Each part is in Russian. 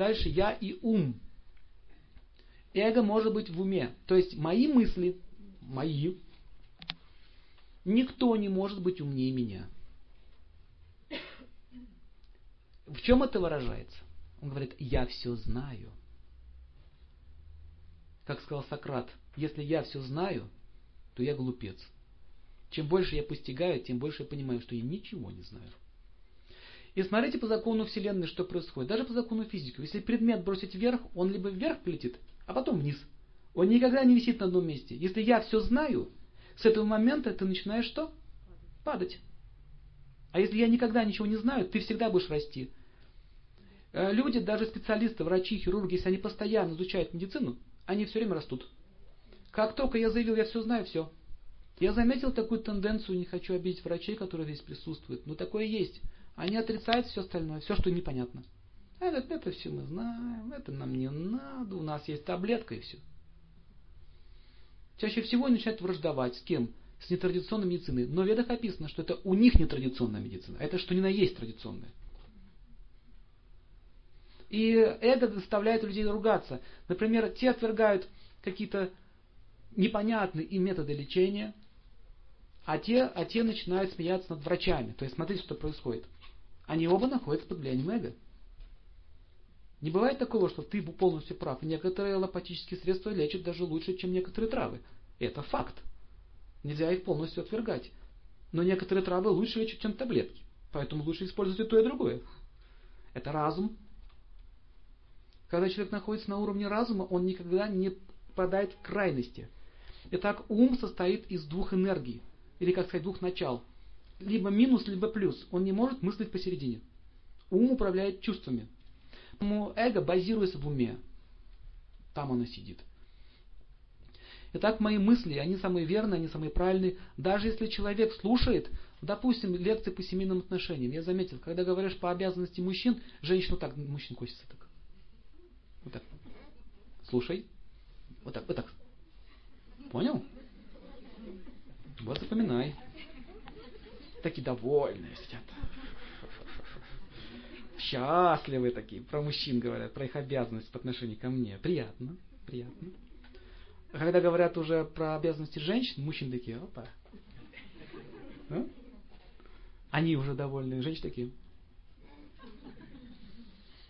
Дальше я и ум. Эго может быть в уме. То есть мои мысли, мои, никто не может быть умнее меня. В чем это выражается? Он говорит, я все знаю. Как сказал Сократ, если я все знаю, то я глупец. Чем больше я постигаю, тем больше я понимаю, что я ничего не знаю. И смотрите по закону Вселенной, что происходит. Даже по закону физики. Если предмет бросить вверх, он либо вверх полетит, а потом вниз. Он никогда не висит на одном месте. Если я все знаю, с этого момента ты начинаешь что? Падать. А если я никогда ничего не знаю, ты всегда будешь расти. Э, люди, даже специалисты, врачи, хирурги, если они постоянно изучают медицину, они все время растут. Как только я заявил, я все знаю, все. Я заметил такую тенденцию, не хочу обидеть врачей, которые здесь присутствуют, но такое есть. Они отрицают все остальное, все, что непонятно. Это, это все мы знаем, это нам не надо, у нас есть таблетка и все. Чаще всего они начинают враждовать с кем? С нетрадиционной медициной. Но в ведах описано, что это у них нетрадиционная медицина, а это что ни на есть традиционная. И это заставляет людей ругаться. Например, те отвергают какие-то непонятные им методы лечения, а те, а те начинают смеяться над врачами. То есть смотрите, что происходит. Они оба находятся под влиянием эго. Не бывает такого, что ты полностью прав. Некоторые аллопатические средства лечат даже лучше, чем некоторые травы. Это факт. Нельзя их полностью отвергать. Но некоторые травы лучше лечат, чем таблетки. Поэтому лучше использовать и то, и другое. Это разум. Когда человек находится на уровне разума, он никогда не попадает в крайности. Итак, ум состоит из двух энергий, или, как сказать, двух начал. Либо минус, либо плюс. Он не может мыслить посередине. Ум управляет чувствами. Поэтому эго базируется в уме. Там оно сидит. Итак, мои мысли, они самые верные, они самые правильные. Даже если человек слушает, допустим, лекции по семейным отношениям. Я заметил, когда говоришь по обязанности мужчин, женщину так, мужчин косится так. Вот так. Слушай. Вот так, вот так. Понял? Вот запоминай. Такие довольные сидят. Счастливые такие. Про мужчин говорят, про их обязанность по отношению ко мне. Приятно, приятно. А когда говорят уже про обязанности женщин, мужчины такие, опа. А? Они уже довольны, женщины такие.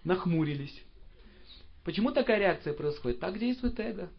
Нахмурились. Почему такая реакция происходит? Так действует эго.